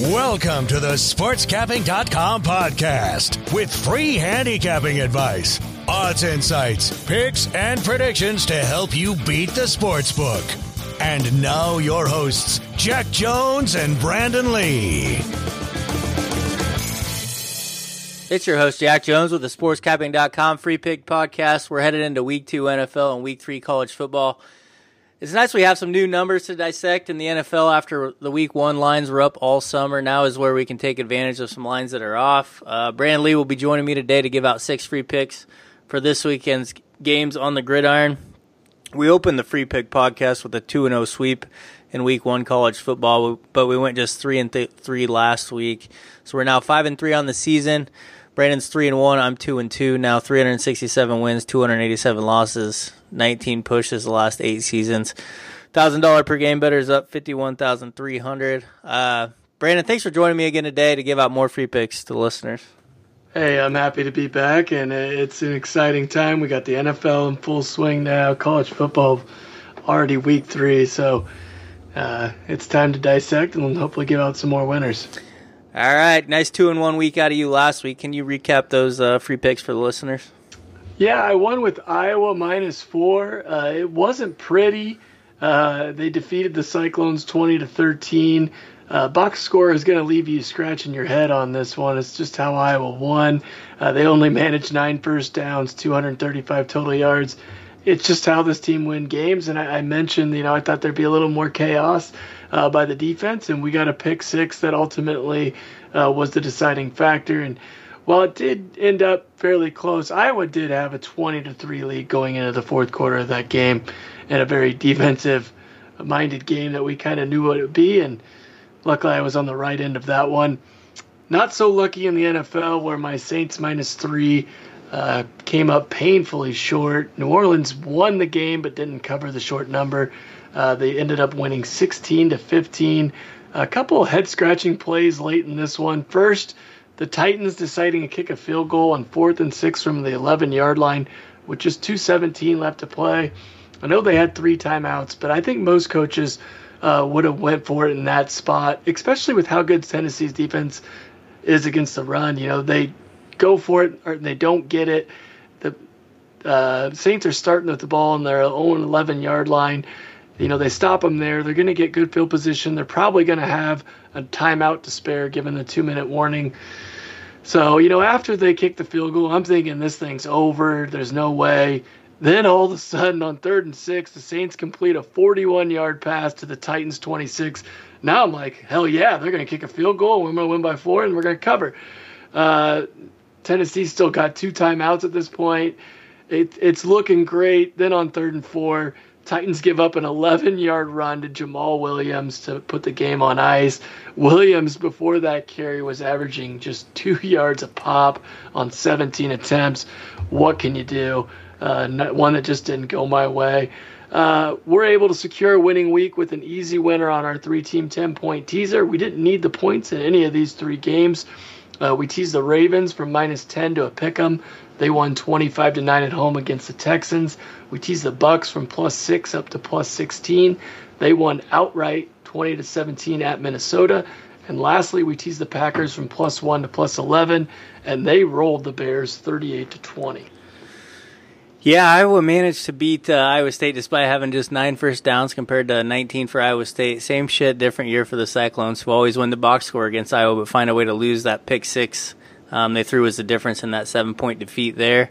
Welcome to the SportsCapping.com podcast with free handicapping advice, odds insights, picks, and predictions to help you beat the sports book. And now, your hosts, Jack Jones and Brandon Lee. It's your host, Jack Jones, with the SportsCapping.com free pick podcast. We're headed into week two NFL and week three college football. It's nice we have some new numbers to dissect in the NFL after the week one lines were up all summer. Now is where we can take advantage of some lines that are off. Uh, Brandon Lee will be joining me today to give out six free picks for this weekend's games on the gridiron. We opened the free pick podcast with a 2 0 sweep in week one college football, but we went just 3 and th- 3 last week. So we're now 5 and 3 on the season. Brandon's 3 and 1, I'm 2 and 2. Now 367 wins, 287 losses. 19 pushes the last eight seasons. Thousand dollar per game better is up fifty one thousand three hundred. Uh, Brandon, thanks for joining me again today to give out more free picks to the listeners. Hey, I'm happy to be back, and it's an exciting time. We got the NFL in full swing now, college football already week three, so uh, it's time to dissect and hopefully give out some more winners. All right, nice two and one week out of you last week. Can you recap those uh, free picks for the listeners? Yeah, I won with Iowa minus four. Uh, it wasn't pretty. Uh, they defeated the Cyclones 20 to 13. Uh, box score is going to leave you scratching your head on this one. It's just how Iowa won. Uh, they only managed nine first downs, 235 total yards. It's just how this team win games. And I, I mentioned, you know, I thought there'd be a little more chaos uh, by the defense, and we got a pick six that ultimately uh, was the deciding factor. And while it did end up fairly close, Iowa did have a 20 to 3 lead going into the fourth quarter of that game and a very defensive minded game that we kind of knew what it would be. And luckily, I was on the right end of that one. Not so lucky in the NFL where my Saints minus three uh, came up painfully short. New Orleans won the game but didn't cover the short number. Uh, they ended up winning 16 to 15. A couple head scratching plays late in this one. First, the Titans deciding to kick a field goal on fourth and six from the 11 yard line with just 217 left to play. I know they had three timeouts, but I think most coaches uh, would have went for it in that spot, especially with how good Tennessee's defense is against the run. You know, they go for it or they don't get it. The uh, Saints are starting with the ball on their own 11 yard line. You know, they stop them there. They're going to get good field position. They're probably going to have a timeout to spare given the two minute warning. So, you know, after they kick the field goal, I'm thinking this thing's over. There's no way. Then all of a sudden, on third and six, the Saints complete a 41 yard pass to the Titans 26. Now I'm like, hell yeah, they're going to kick a field goal. We're going to win by four and we're going to cover. Uh, Tennessee still got two timeouts at this point. It, it's looking great. Then on third and four, Titans give up an 11 yard run to Jamaal Williams to put the game on ice. Williams, before that carry, was averaging just two yards a pop on 17 attempts. What can you do? Uh, one that just didn't go my way. Uh, we're able to secure a winning week with an easy winner on our three team 10 point teaser. We didn't need the points in any of these three games. Uh, we teased the Ravens from minus 10 to a pick 'em. They won 25 to 9 at home against the Texans. We teased the Bucks from plus 6 up to plus 16. They won outright 20 to 17 at Minnesota. And lastly, we teased the Packers from plus 1 to plus 11 and they rolled the Bears 38 to 20. Yeah, Iowa managed to beat uh, Iowa State despite having just nine first downs compared to 19 for Iowa State. Same shit, different year for the Cyclones, who always win the box score against Iowa, but find a way to lose that pick six um, they threw was the difference in that seven point defeat there.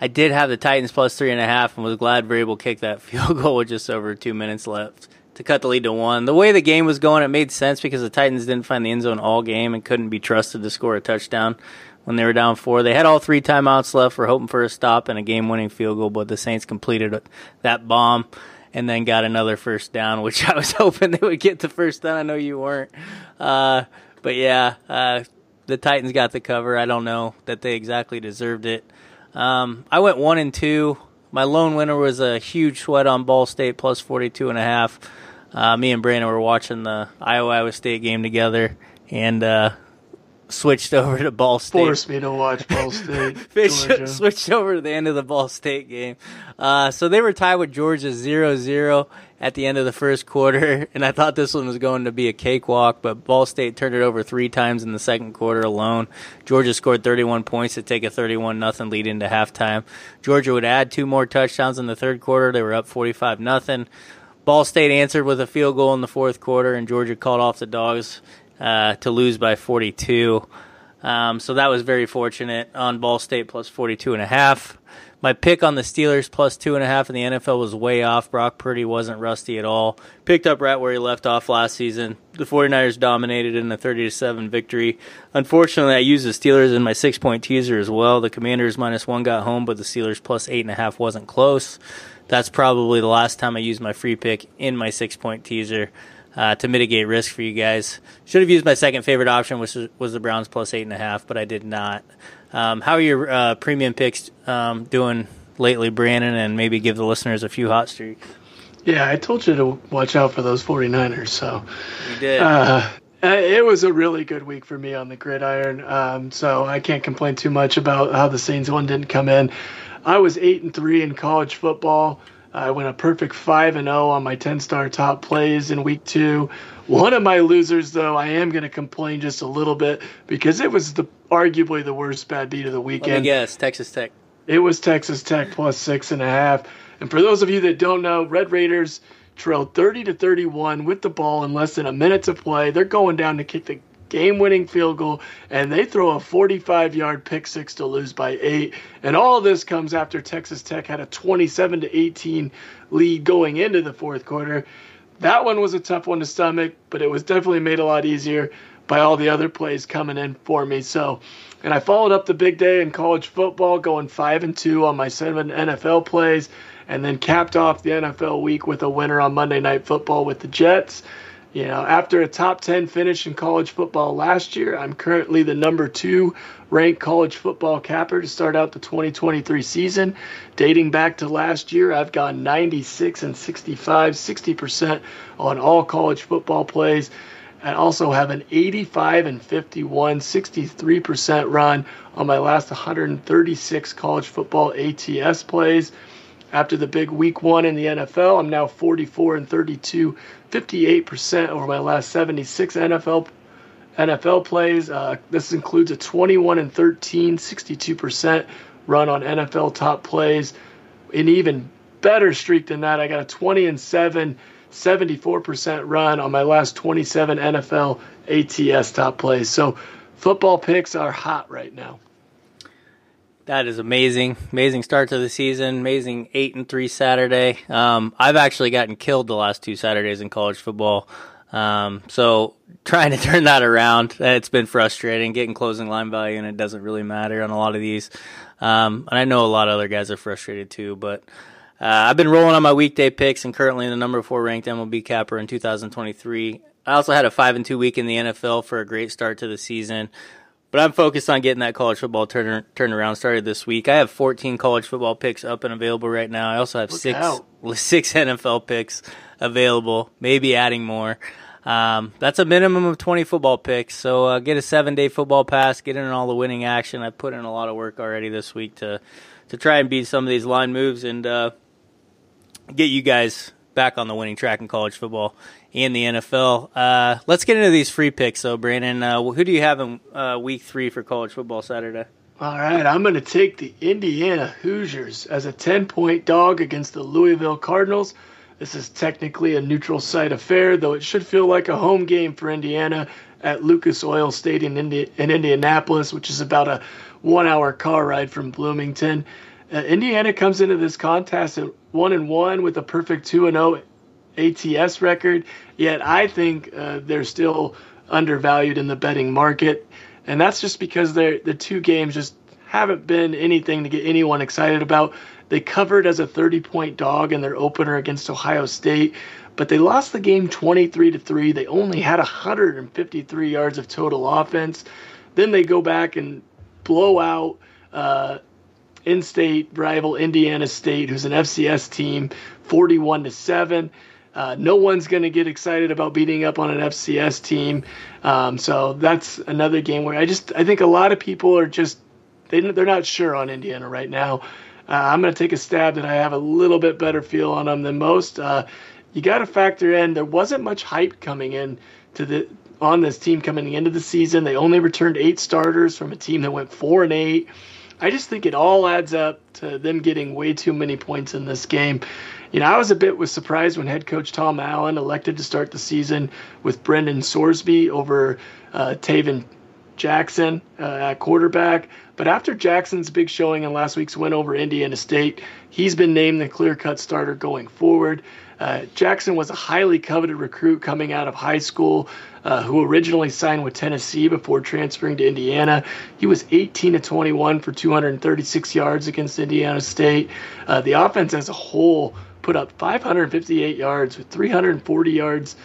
I did have the Titans plus three and a half and was glad Vrabel kicked that field goal with just over two minutes left to cut the lead to one. The way the game was going, it made sense because the Titans didn't find the end zone all game and couldn't be trusted to score a touchdown when they were down four. They had all three timeouts left. We're hoping for a stop and a game winning field goal, but the Saints completed that bomb and then got another first down, which I was hoping they would get the first down. I know you weren't. Uh, but yeah, uh, the Titans got the cover. I don't know that they exactly deserved it. Um, I went one and two. My lone winner was a huge sweat on Ball State plus 42 and a half. Uh, me and Brandon were watching the Iowa Iowa State game together, and uh, switched over to Ball State. Forced me to watch Ball State. switched over to the end of the Ball State game. Uh, so they were tied with Georgia 0-0 at the end of the first quarter, and I thought this one was going to be a cakewalk, but Ball State turned it over three times in the second quarter alone. Georgia scored 31 points to take a 31 nothing lead into halftime. Georgia would add two more touchdowns in the third quarter. They were up 45 nothing. Ball State answered with a field goal in the fourth quarter, and Georgia called off the dogs uh, to lose by 42. Um, so that was very fortunate on Ball State plus 42 and a half. My pick on the Steelers plus two and a half in the NFL was way off. Brock Purdy wasn't rusty at all. Picked up right where he left off last season. The 49ers dominated in a 30 to 7 victory. Unfortunately, I used the Steelers in my six point teaser as well. The Commanders minus one got home, but the Steelers plus eight and a half wasn't close. That's probably the last time I used my free pick in my six point teaser uh, to mitigate risk for you guys. Should have used my second favorite option, which was the Browns plus eight and a half, but I did not. Um, how are your uh, premium picks um, doing lately, Brandon? And maybe give the listeners a few hot streaks. Yeah, I told you to watch out for those 49ers. So you did. Uh, it was a really good week for me on the gridiron. Um, so I can't complain too much about how the Saints one didn't come in. I was eight and three in college football. I went a perfect 5 and 0 on my 10 star top plays in week two. One of my losers, though, I am going to complain just a little bit because it was the arguably the worst bad beat of the weekend. Let me guess, Texas Tech. It was Texas Tech plus six and a half. And for those of you that don't know, Red Raiders trailed 30 to 31 with the ball in less than a minute to play. They're going down to kick the game winning field goal, and they throw a 45 yard pick six to lose by eight. And all this comes after Texas Tech had a 27 to 18 lead going into the fourth quarter. That one was a tough one to stomach, but it was definitely made a lot easier by all the other plays coming in for me. So, and I followed up the big day in college football, going five and two on my seven NFL plays, and then capped off the NFL week with a winner on Monday Night Football with the Jets. You know, after a top 10 finish in college football last year, I'm currently the number two ranked college football capper to start out the 2023 season. Dating back to last year, I've gone 96 and 65, 60% on all college football plays. and also have an 85 and 51, 63% run on my last 136 college football ATS plays. After the big week one in the NFL, I'm now 44 and 32, 58% over my last 76 NFL NFL plays. Uh, this includes a 21 and 13, 62% run on NFL top plays. An even better streak than that, I got a 20 and 7, 74% run on my last 27 NFL ATS top plays. So football picks are hot right now. That is amazing. Amazing start to the season. Amazing eight and three Saturday. Um, I've actually gotten killed the last two Saturdays in college football. Um, so trying to turn that around, it's been frustrating. Getting closing line value and it doesn't really matter on a lot of these. Um, and I know a lot of other guys are frustrated too, but uh, I've been rolling on my weekday picks and currently in the number four ranked MLB capper in 2023. I also had a five and two week in the NFL for a great start to the season. But I'm focused on getting that college football turn turned around started this week. I have 14 college football picks up and available right now. I also have Look six out. six NFL picks available, maybe adding more. Um, that's a minimum of 20 football picks. So uh, get a seven day football pass, get in all the winning action. I've put in a lot of work already this week to to try and beat some of these line moves and uh, get you guys back on the winning track in college football and the NFL. Uh, let's get into these free picks, though, Brandon. Uh, who do you have in uh, week three for college football Saturday? All right, I'm going to take the Indiana Hoosiers as a 10 point dog against the Louisville Cardinals. This is technically a neutral site affair, though it should feel like a home game for Indiana at Lucas Oil Stadium in, Indi- in Indianapolis, which is about a one hour car ride from Bloomington. Uh, Indiana comes into this contest at 1 and 1 with a perfect 2 and 0 ATS record, yet I think uh, they're still undervalued in the betting market. And that's just because they're, the two games just haven't been anything to get anyone excited about. They covered as a 30 point dog in their opener against Ohio State, but they lost the game 23 to 3. They only had 153 yards of total offense. Then they go back and blow out uh, in-state rival Indiana State, who's an FCS team, 41 to 7. Uh, no one's going to get excited about beating up on an FCS team. Um, so that's another game where I just I think a lot of people are just they they're not sure on Indiana right now. Uh, I'm going to take a stab that I have a little bit better feel on them than most. Uh, you got to factor in there wasn't much hype coming in to the on this team coming into the season. They only returned eight starters from a team that went four and eight. I just think it all adds up to them getting way too many points in this game. You know, I was a bit was surprised when head coach Tom Allen elected to start the season with Brendan Sorsby over uh, Tayven Jackson uh, at quarterback. But after Jackson's big showing in last week's win over Indiana State, he's been named the clear cut starter going forward. Uh, Jackson was a highly coveted recruit coming out of high school uh, who originally signed with Tennessee before transferring to Indiana. He was 18 to 21 for 236 yards against Indiana State. Uh, the offense as a whole put up 558 yards with 340 yards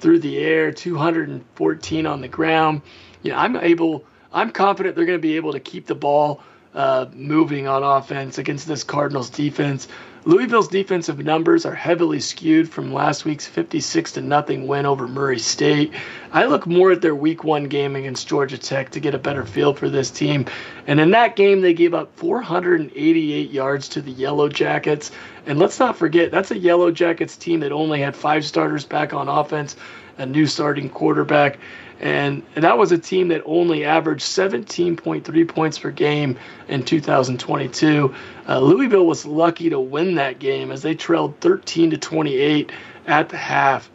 through the air, 214 on the ground. You know, I'm able, I'm confident they're going to be able to keep the ball uh, moving on offense against this Cardinals defense. Louisville's defensive numbers are heavily skewed from last week's 56 to nothing win over Murray State. I look more at their week one game against Georgia Tech to get a better feel for this team. And in that game, they gave up 488 yards to the Yellow Jackets. And let's not forget, that's a Yellow Jackets team that only had five starters back on offense, a new starting quarterback. And, and that was a team that only averaged 17.3 points per game in 2022. Uh, Louisville was lucky to win that game as they trailed 13 to 28 at the half.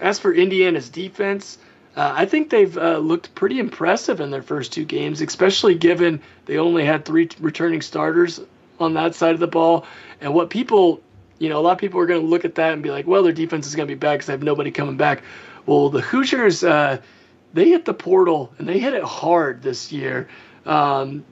As for Indiana's defense, uh, I think they've uh, looked pretty impressive in their first two games, especially given they only had three returning starters on that side of the ball. And what people, you know, a lot of people are going to look at that and be like, well, their defense is going to be bad because they have nobody coming back. Well, the Hoosiers, uh, they hit the portal and they hit it hard this year. Um,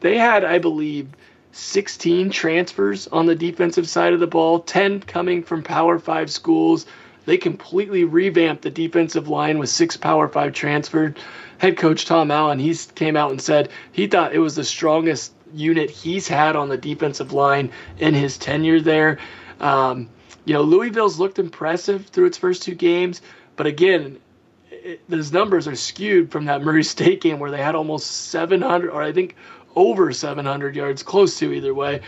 they had, I believe, 16 transfers on the defensive side of the ball, 10 coming from Power Five schools. They completely revamped the defensive line with six Power Five transferred. Head coach Tom Allen, he came out and said he thought it was the strongest unit he's had on the defensive line in his tenure there. Um, you know, Louisville's looked impressive through its first two games, but again, it, those numbers are skewed from that Murray State game where they had almost 700, or I think over 700 yards, close to either way.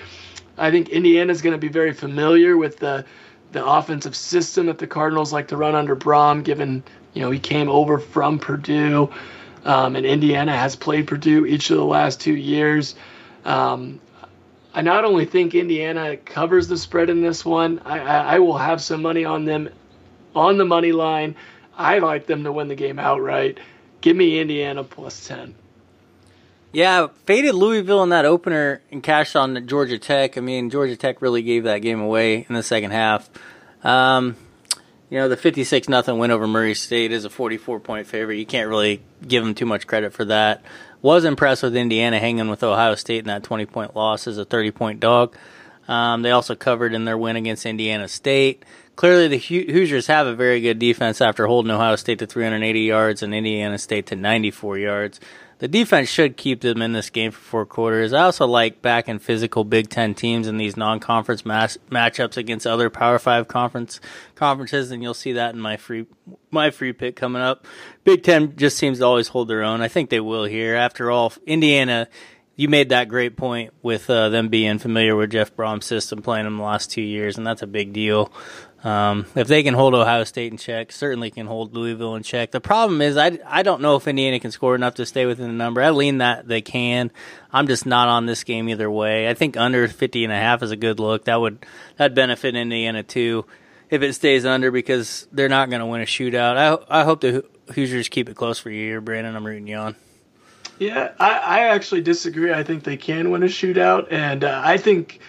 I think Indiana's going to be very familiar with the the offensive system that the Cardinals like to run under Brohm, given you know he came over from Purdue, um, and Indiana has played Purdue each of the last two years. Um, I not only think Indiana covers the spread in this one, I, I, I will have some money on them on the money line. I like them to win the game outright. Give me Indiana plus 10. Yeah, faded Louisville in that opener and cashed on Georgia Tech. I mean, Georgia Tech really gave that game away in the second half. Um, you know, the 56 nothing win over Murray State is a 44 point favorite. You can't really give them too much credit for that. Was impressed with Indiana hanging with Ohio State in that 20 point loss as a 30 point dog. Um, they also covered in their win against Indiana State. Clearly, the Hoosiers have a very good defense after holding Ohio State to 380 yards and Indiana State to 94 yards the defense should keep them in this game for four quarters. I also like backing physical Big Ten teams in these non-conference match- matchups against other Power Five conference conferences, and you'll see that in my free my free pick coming up. Big Ten just seems to always hold their own. I think they will here. After all, Indiana. You made that great point with uh, them being familiar with Jeff Brohm's system, playing them the last two years, and that's a big deal. Um, if they can hold Ohio State in check, certainly can hold Louisville in check. The problem is, I, I don't know if Indiana can score enough to stay within the number. I lean that they can. I'm just not on this game either way. I think under 50 and a half is a good look. That would that benefit Indiana too if it stays under because they're not going to win a shootout. I I hope the Hoosiers keep it close for you here, Brandon. I'm rooting you on. Yeah, I, I actually disagree. I think they can win a shootout, and uh, I think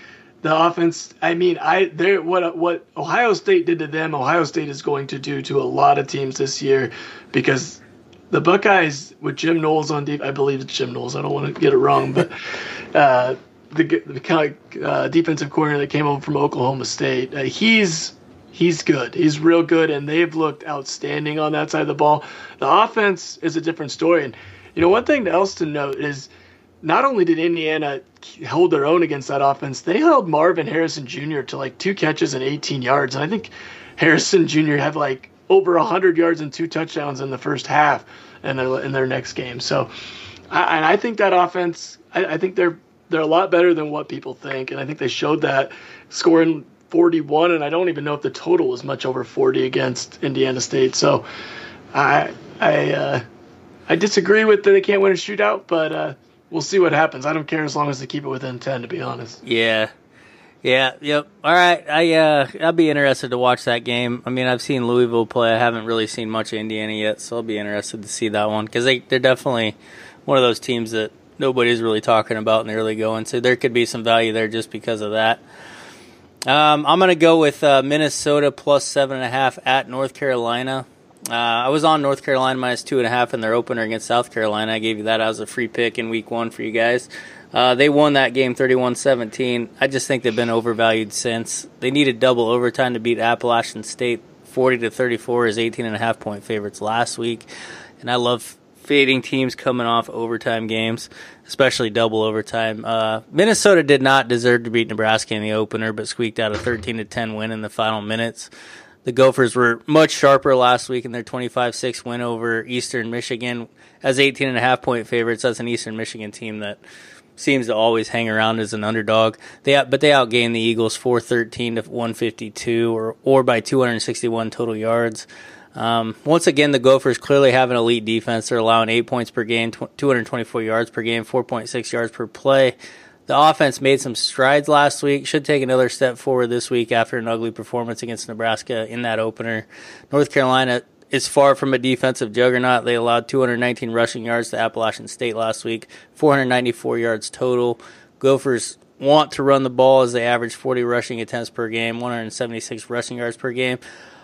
the offense. I mean, I there what what Ohio State did to them, Ohio State is going to do to a lot of teams this year, because the Buckeyes with Jim Knowles on deep. I believe it's Jim Knowles. I don't want to get it wrong, but uh, the the kind of uh, defensive coordinator that came over from Oklahoma State, uh, he's he's good. He's real good, and they've looked outstanding on that side of the ball. The offense is a different story, and you know one thing else to note is not only did Indiana hold their own against that offense, they held Marvin Harrison Jr. to like two catches and 18 yards. And I think Harrison Jr. had like over 100 yards and two touchdowns in the first half in their, in their next game. So, I, and I think that offense, I, I think they're they're a lot better than what people think, and I think they showed that scoring 41, and I don't even know if the total was much over 40 against Indiana State. So, I I uh, I disagree with that they can't win a shootout, but uh, we'll see what happens. I don't care as long as they keep it within 10, to be honest. Yeah, yeah, yep. All right, I uh, I'll be interested to watch that game. I mean, I've seen Louisville play. I haven't really seen much of Indiana yet, so I'll be interested to see that one because they they're definitely one of those teams that nobody's really talking about in the early going. So there could be some value there just because of that. Um, I'm gonna go with uh, Minnesota plus seven and a half at North Carolina. Uh, I was on North Carolina minus two and a half in their opener against South Carolina. I gave you that as a free pick in week one for you guys. Uh, they won that game 31 17. I just think they've been overvalued since. They needed double overtime to beat Appalachian State. 40 to 34 is 18 and a half point favorites last week. And I love fading teams coming off overtime games, especially double overtime. Uh, Minnesota did not deserve to beat Nebraska in the opener, but squeaked out a 13 to 10 win in the final minutes. The Gophers were much sharper last week in their 25-6 win over Eastern Michigan as 18 and a half point favorites. That's an Eastern Michigan team that seems to always hang around as an underdog. They but they outgained the Eagles 413 to 152 or or by 261 total yards. Um, once again, the Gophers clearly have an elite defense. They're allowing eight points per game, 224 yards per game, 4.6 yards per play. The offense made some strides last week. Should take another step forward this week after an ugly performance against Nebraska in that opener. North Carolina is far from a defensive juggernaut. They allowed 219 rushing yards to Appalachian State last week, 494 yards total. Gophers want to run the ball as they average 40 rushing attempts per game, 176 rushing yards per game.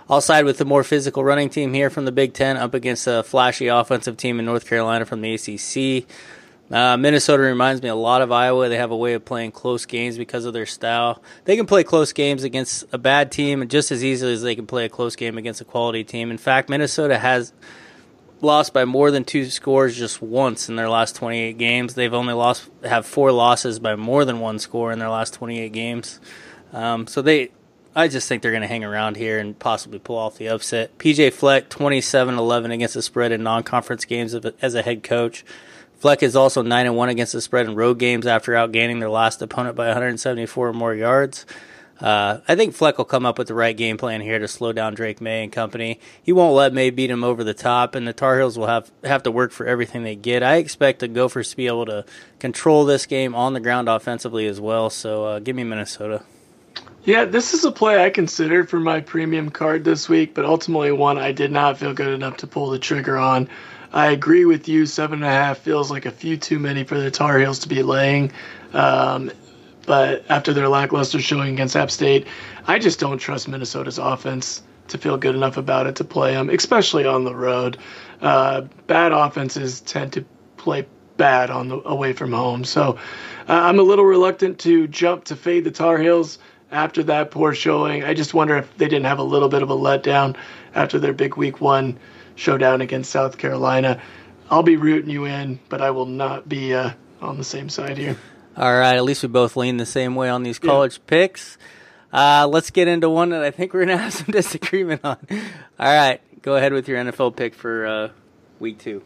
I'll side with the more physical running team here from the Big Ten up against a flashy offensive team in North Carolina from the ACC. Uh, Minnesota reminds me a lot of Iowa. They have a way of playing close games because of their style. They can play close games against a bad team just as easily as they can play a close game against a quality team. In fact, Minnesota has lost by more than two scores just once in their last 28 games. They've only lost have four losses by more than one score in their last 28 games. Um, so they, I just think they're going to hang around here and possibly pull off the upset. PJ Fleck 27-11 against the spread in non-conference games as a head coach. Fleck is also 9 and 1 against the spread in road games after outgaining their last opponent by 174 or more yards. Uh, I think Fleck will come up with the right game plan here to slow down Drake Maye and company. He won't let Maye beat him over the top, and the Tar Heels will have have to work for everything they get. I expect the Gophers to be able to control this game on the ground offensively as well. So uh, give me Minnesota. Yeah, this is a play I considered for my premium card this week, but ultimately one I did not feel good enough to pull the trigger on. I agree with you. Seven and a half feels like a few too many for the Tar Heels to be laying. Um, but after their lackluster showing against App State, I just don't trust Minnesota's offense to feel good enough about it to play them, especially on the road. Uh, bad offenses tend to play bad on the away from home, so uh, I'm a little reluctant to jump to fade the Tar Heels after that poor showing. I just wonder if they didn't have a little bit of a letdown after their big week one showdown against South Carolina. I'll be rooting you in, but I will not be uh, on the same side here. All right, at least we both lean the same way on these college yeah. picks. Uh, let's get into one that I think we're going to have some disagreement on. All right, go ahead with your NFL pick for uh, week two.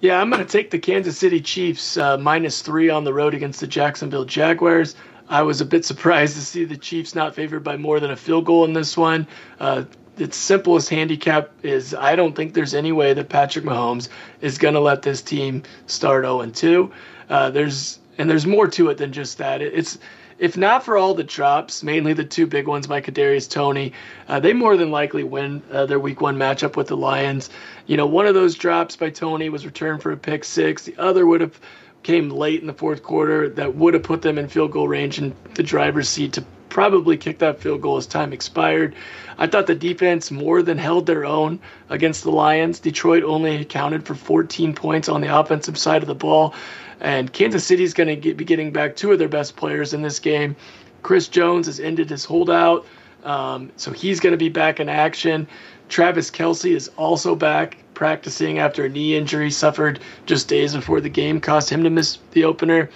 Yeah, I'm going to take the Kansas City Chiefs uh, minus three on the road against the Jacksonville Jaguars. I was a bit surprised to see the Chiefs not favored by more than a field goal in this one. Uh, its simplest handicap is I don't think there's any way that Patrick Mahomes is going to let this team start 0 and 2. Uh, there's and there's more to it than just that. It's if not for all the drops, mainly the two big ones by Kadarius Toney, uh, they more than likely win uh, their Week One matchup with the Lions. You know, one of those drops by Toney was returned for a pick six. The other would have came late in the fourth quarter that would have put them in field goal range and the driver's seat to probably kick that field goal as time expired. I thought the defense more than held their own against the Lions. Detroit only accounted for 14 points on the offensive side of the ball. And Kansas City is going to be getting back two of their best players in this game. Chris Jones has ended his holdout, um, so he's going to be back in action. Travis Kelce is also back practicing after a knee injury suffered just days before the game, caused him to miss the opener.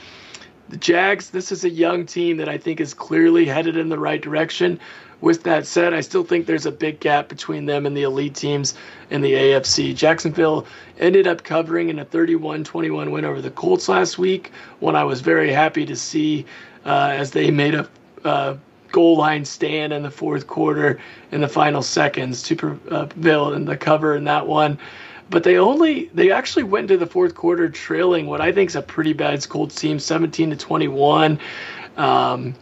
The Jags, this is a young team that I think is clearly headed in the right direction. With that said, I still think there's a big gap between them and the elite teams in the AFC. Jacksonville ended up covering in a 31 21 win over the Colts last week, one I was very happy to see uh, as they made a uh, goal line stand in the fourth quarter in the final seconds to prevail in the cover in that one. But they only they actually went into the fourth quarter trailing what I think is a pretty bad Colts team, 17 to 21. Um,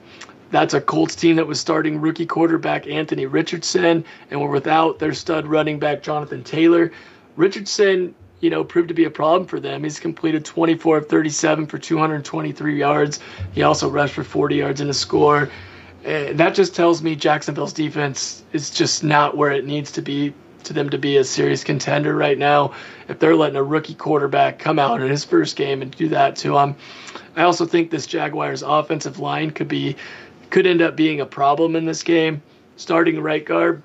that's a Colts team that was starting rookie quarterback Anthony Richardson and were without their stud running back Jonathan Taylor. Richardson, you know, proved to be a problem for them. He's completed 24 of 37 for 223 yards. He also rushed for 40 yards in a score. And that just tells me Jacksonville's defense is just not where it needs to be to them to be a serious contender right now. If they're letting a rookie quarterback come out in his first game and do that to him, I also think this Jaguars offensive line could be could end up being a problem in this game. Starting right guard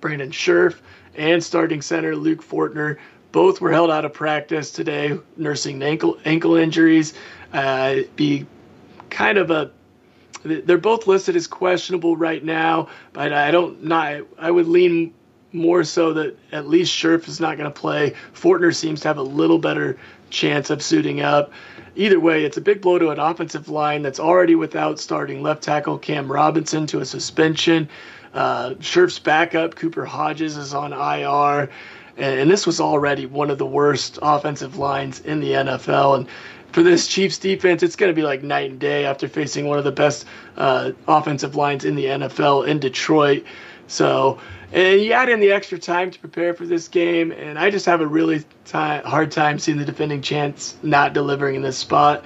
Brandon Scherff and starting center Luke Fortner both were held out of practice today, nursing ankle ankle injuries. Uh, be kind of a they're both listed as questionable right now, but I don't not I would lean more so that at least Scherff is not going to play. Fortner seems to have a little better chance of suiting up. Either way, it's a big blow to an offensive line that's already without starting left tackle Cam Robinson to a suspension. Uh, Scherff's backup, Cooper Hodges, is on IR. And, and this was already one of the worst offensive lines in the NFL. And for this Chiefs defense, it's going to be like night and day after facing one of the best uh, offensive lines in the NFL in Detroit. So, and you add in the extra time to prepare for this game, and I just have a really hard time seeing the defending chance not delivering in this spot.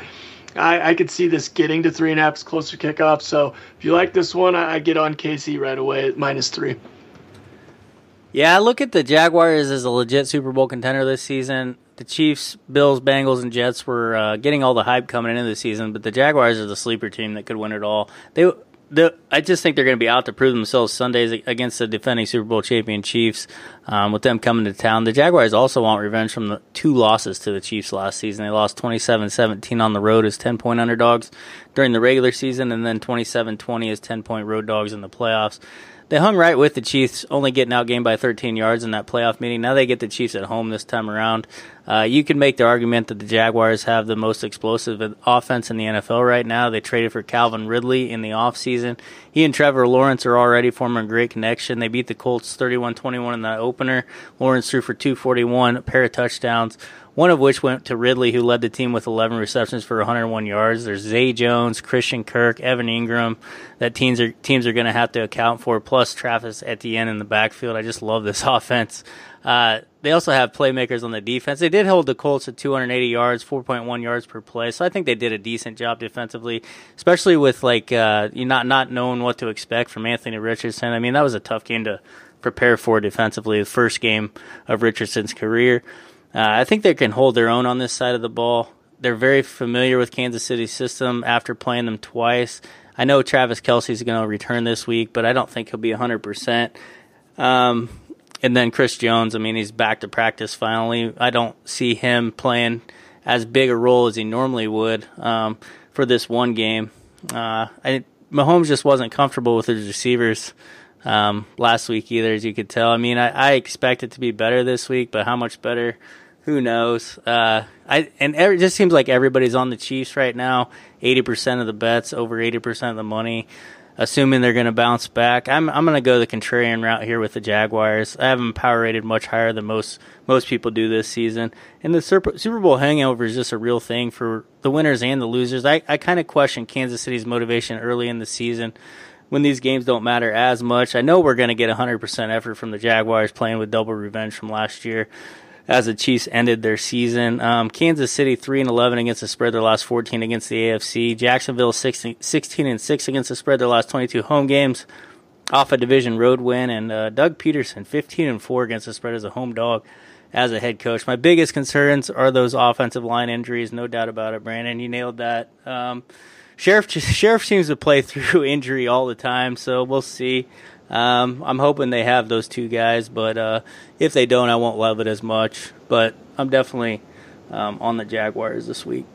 I, I could see this getting to three and a half closer kickoff. So if you like this one, I, I get on KC right away at minus three. Yeah, I look at the Jaguars as a legit Super Bowl contender this season. The Chiefs, Bills, Bengals, and Jets were uh, getting all the hype coming into the season, but the Jaguars are the sleeper team that could win it all. They the, I just think they're going to be out to prove themselves Sundays against the defending Super Bowl champion Chiefs. Um, with them coming to town, the Jaguars also want revenge from the two losses to the Chiefs last season. They lost 27-17 on the road as 10 point underdogs during the regular season, and then 27-20 as 10 point road dogs in the playoffs they hung right with the Chiefs, only getting outgained by 13 yards in that playoff meeting. Now they get the Chiefs at home this time around. Uh, you can make the argument that the Jaguars have the most explosive offense in the NFL right now. They traded for Calvin Ridley in the offseason. He and Trevor Lawrence are already forming a great connection. They beat the Colts 31-21 in that opener. Lawrence threw for 241, a pair of touchdowns one of which went to Ridley, who led the team with 11 receptions for 101 yards. There's Zay Jones, Christian Kirk, Evan Engram that teams are teams are going to have to account for, plus Travis Etienne in the backfield. I just love this offense. Uh, they also have playmakers on the defense. They did hold the Colts at 280 yards, 4.1 yards per play. So I think they did a decent job defensively, especially with like uh, you not not knowing what to expect from Anthony Richardson. I mean, that was a tough game to prepare for defensively. The first game of Richardson's career. Uh, I think they can hold their own on this side of the ball. They're very familiar with Kansas City's system after playing them twice. I know Travis Kelce's going to return this week, but I don't think he'll be 100%. Um, and then Chris Jones, I mean, he's back to practice finally. I don't see him playing as big a role as he normally would um, for this one game. Uh, I, Mahomes just wasn't comfortable with his receivers um, last week either, as you could tell. I mean, I, I expect it to be better this week, but how much better? Who knows? Uh, I and it just seems like everybody's on the Chiefs right now. Eighty percent of the bets, over eighty percent of the money, assuming they're going to bounce back. I'm I'm going to go the contrarian route here with the Jaguars. I have them power rated much higher than most most people do this season. And the Super, Super Bowl hangover is just a real thing for the winners and the losers. I I kind of question Kansas City's motivation early in the season when these games don't matter as much. I know we're going to get 100% effort from the Jaguars playing with double revenge from last year as the Chiefs ended their season. Um, Kansas City three and eleven against the spread their last fourteen against the AFC. Jacksonville 16, 16 and six against the spread their last twenty two home games off a division road win, and uh, Doug Pederson fifteen and four against the spread as a home dog as a head coach. My biggest concerns are those offensive line injuries, no doubt about it. Brandon, you nailed that. Um, Scherff Scherff seems to play through injury all the time, so we'll see. Um, I'm hoping they have those two guys, but uh, if they don't, I won't love it as much. But I'm definitely um, on the Jaguars this week.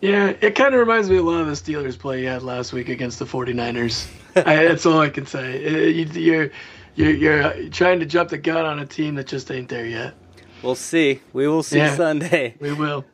Yeah, it kind of reminds me a lot of the Steelers play you had last week against the 49ers. I, that's all I can say. It, you, are you're, you're trying to jump the gun on a team that just ain't there yet. We'll see. We will see yeah, Sunday. We will.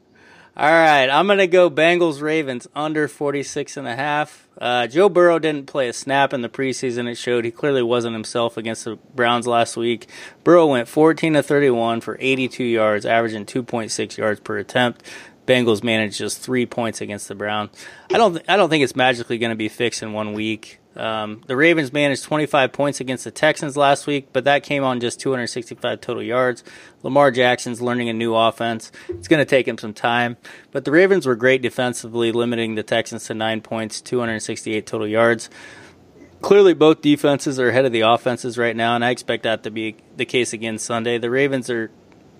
All right, I'm going to go Bengals Ravens under 46 and a half. Uh, Joe Burrow didn't play a snap in the preseason. It showed he clearly wasn't himself against the Browns last week. Burrow went 14 to 31 for 82 yards, averaging 2.6 yards per attempt. Bengals managed just three points against the Browns. I don't th- I don't think it's magically going to be fixed in one week. Um, the Ravens managed 25 points against the Texans last week, but that came on just 265 total yards. Lamar Jackson's learning a new offense. It's going to take him some time, but the Ravens were great defensively, limiting the Texans to nine points, 268 total yards. Clearly, both defenses are ahead of the offenses right now, and I expect that to be the case again Sunday. The Ravens are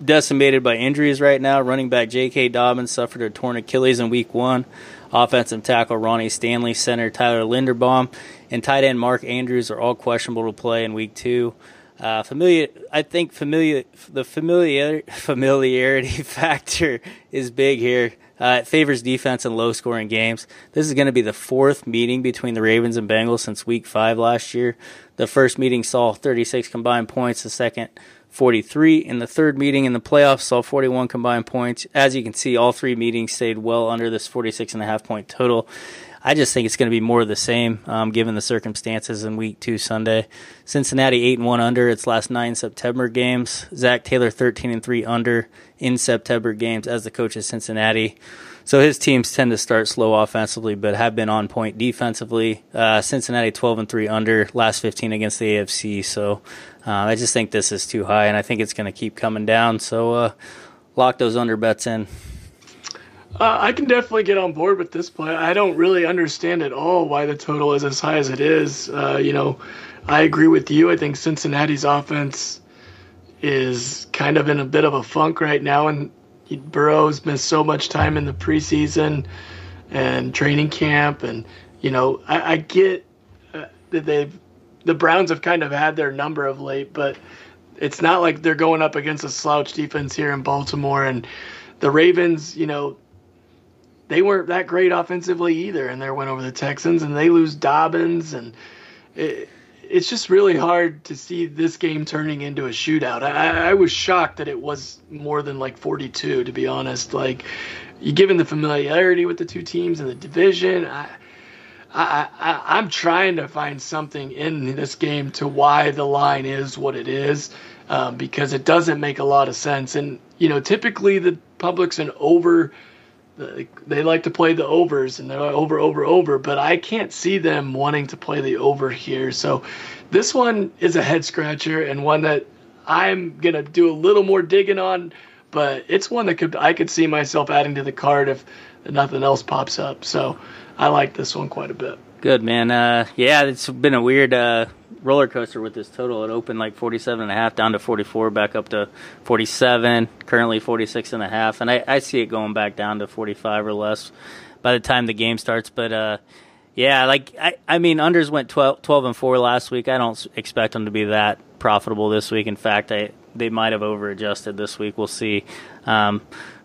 decimated by injuries right now. Running back J.K. Dobbins suffered a torn Achilles in week one. Offensive tackle Ronnie Stanley, center Tyler Linderbaum, and tight end Mark Andrews are all questionable to play in week two. Uh, familiar, I think familiar, the familiar familiarity factor is big here. Uh, it favors defense in low scoring games. This is going to be the fourth meeting between the Ravens and Bengals since week five last year. The first meeting saw 36 combined points. The second 43. In the third meeting in the playoffs, saw 41 combined points. As you can see, all three meetings stayed well under this 46 and a half point total. I just think it's going to be more of the same, um, given the circumstances in Week Two Sunday. Cincinnati eight and one under its last nine September games. Zac Taylor thirteen and three under in September games as the coach of Cincinnati. So his teams tend to start slow offensively, but have been on point defensively. Uh, Cincinnati 12 and 3 under, last 15 against the AFC. So uh, I just think this is too high, and I think it's going to keep coming down. So uh, lock those under bets in. Uh, I can definitely get on board with this play. I don't really understand at all why the total is as high as it is. Uh, you know, I agree with you. I think Cincinnati's offense is kind of in a bit of a funk right now, and Burrow's missed so much time in the preseason and training camp, and you know, I, I get uh, that they've the Browns have kind of had their number of late, but it's not like they're going up against a slouch defense here in Baltimore, and the Ravens, you know, they weren't that great offensively either, and they went over the Texans, and they lose Dobbins, and it, it's just really hard to see this game turning into a shootout. I, I was shocked that it was more than like 42, to be honest. Like, you given the familiarity with the two teams in the division, I, I, I, I'm trying to find something in this game to why the line is what it is, um, because it doesn't make a lot of sense. And you know, typically the public's an over they like to play the overs and they're over, over, over, but I can't see them wanting to play the over here. So this one is a head scratcher and one that I'm gonna do a little more digging on, but it's one that could I could see myself adding to the card if nothing else pops up. So I like this one quite a bit. Good man. Uh, yeah, it's been a weird uh, roller coaster with this total. It opened like 47 and a half down to 44, back up to 47, currently 46 and a half. And I, I see it going back down to 45 or less by the time the game starts. But uh, yeah, like I, I mean, unders went 12, 12 and 4 last week. I don't expect them to be that profitable this week. In fact, I they might have over adjusted this week. We'll see. Um,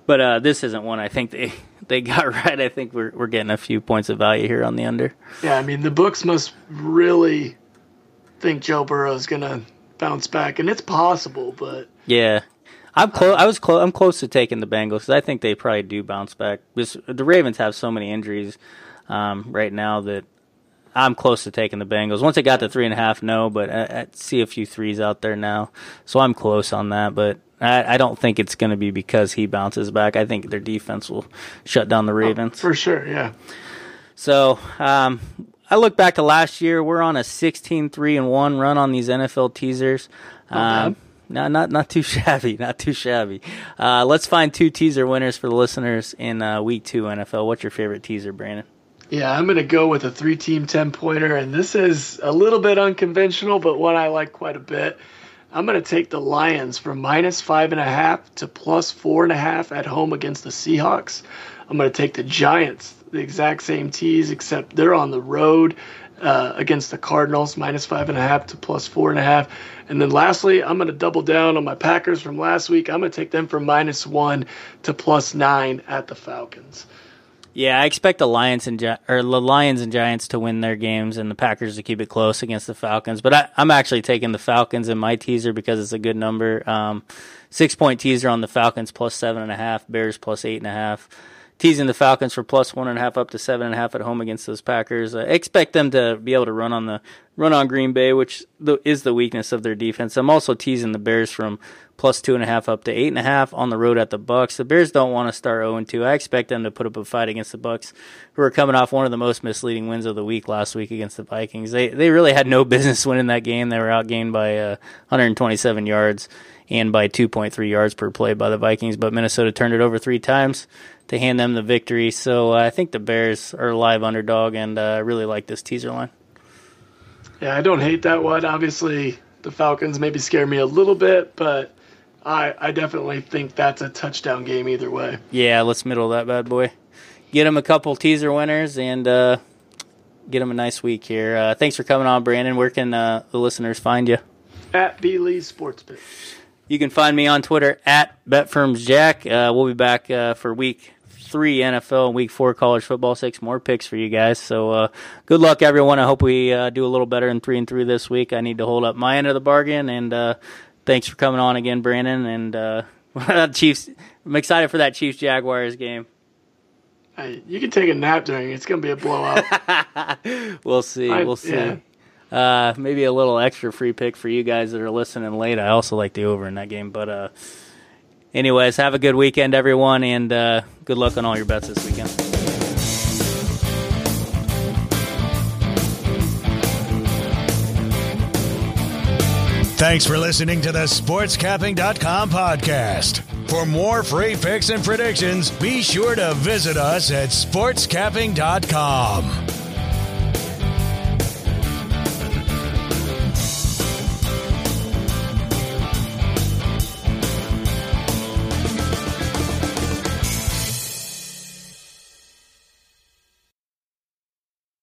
but uh, this isn't one I think they they got right. I think we're we're getting a few points of value here on the under. Yeah, I mean the books must really think Joe Burrow is gonna bounce back, and it's possible, but yeah, I'm close. I was close. I'm close to taking the Bengals because I think they probably do bounce back. Because the Ravens have so many injuries um, right now that I'm close to taking the Bengals. Once it got to three and a half, no, but I, I see a few threes out there now, so I'm close on that. But I, I don't think it's going to be because he bounces back. I think their defense will shut down the oh, Ravens oh, for sure. Yeah. So um, I look back to last year. We're on a 16 3 and 1 run on these NFL teasers. Um, no, not not too shabby, not too shabby. Uh, let's find two teaser winners for the listeners in uh, week two NFL. What's your favorite teaser, Brandon? Yeah, I'm going to go with a three team 10 pointer, and this is a little bit unconventional, but one I like quite a bit. I'm going to take the Lions from minus five and a half to plus four and a half at home against the Seahawks. I'm going to take the Giants, the exact same tees, except they're on the road uh, against the Cardinals, minus five and a half to plus four and a half. And then lastly, I'm going to double down on my Packers from last week. I'm going to take them from minus one to plus nine at the Falcons. Yeah, I expect the Lions and Gi- or the Lions and Giants to win their games, and the Packers to keep it close against the Falcons. But I, I'm actually taking the Falcons in my teaser because it's a good number. Um, six point teaser on the Falcons plus seven and a half, Bears plus eight and a half. Teasing the Falcons for plus one and a half up to seven and a half at home against those Packers. I expect them to be able to run on the run on Green Bay, which is the weakness of their defense. I'm also teasing the Bears from plus two and a half up to eight and a half on the road at the Bucks. The Bears don't want to start 0 2. I expect them to put up a fight against the Bucks, who are coming off one of the most misleading wins of the week last week against the Vikings. They they really had no business winning that game. They were outgained by uh, 127 yards and by 2.3 yards per play by the Vikings, but Minnesota turned it over three times to hand them the victory. So uh, I think the Bears are a live underdog, and uh, I really like this teaser line. Yeah, I don't hate that one. Obviously, the Falcons maybe scare me a little bit, but I I definitely think that's a touchdown game either way. Yeah, let's middle that bad boy. Get them a couple teaser winners and uh, get them a nice week here. Uh, thanks for coming on, Brandon. Where can uh, the listeners find you? At B Lee Sports Pit. You can find me on Twitter at BetFirmsJack. Uh, we'll be back uh, for week three NFL and week four college football. Six more picks for you guys. So uh, good luck, everyone. I hope we uh, do a little better in three and three this week. I need to hold up my end of the bargain. And uh, thanks for coming on again, Brandon. And uh, Chiefs. I'm excited for that Chiefs Jaguars game. Hey, you can take a nap during. It's going to be a blowout. we'll see. I- we'll see. yeah. Uh, maybe a little extra free pick for you guys that are listening late. I also like the over in that game. But, uh, anyways, have a good weekend, everyone, and uh, good luck on all your bets this weekend. Thanks for listening to the SportsCapping.com podcast. For more free picks and predictions, be sure to visit us at SportsCapping.com.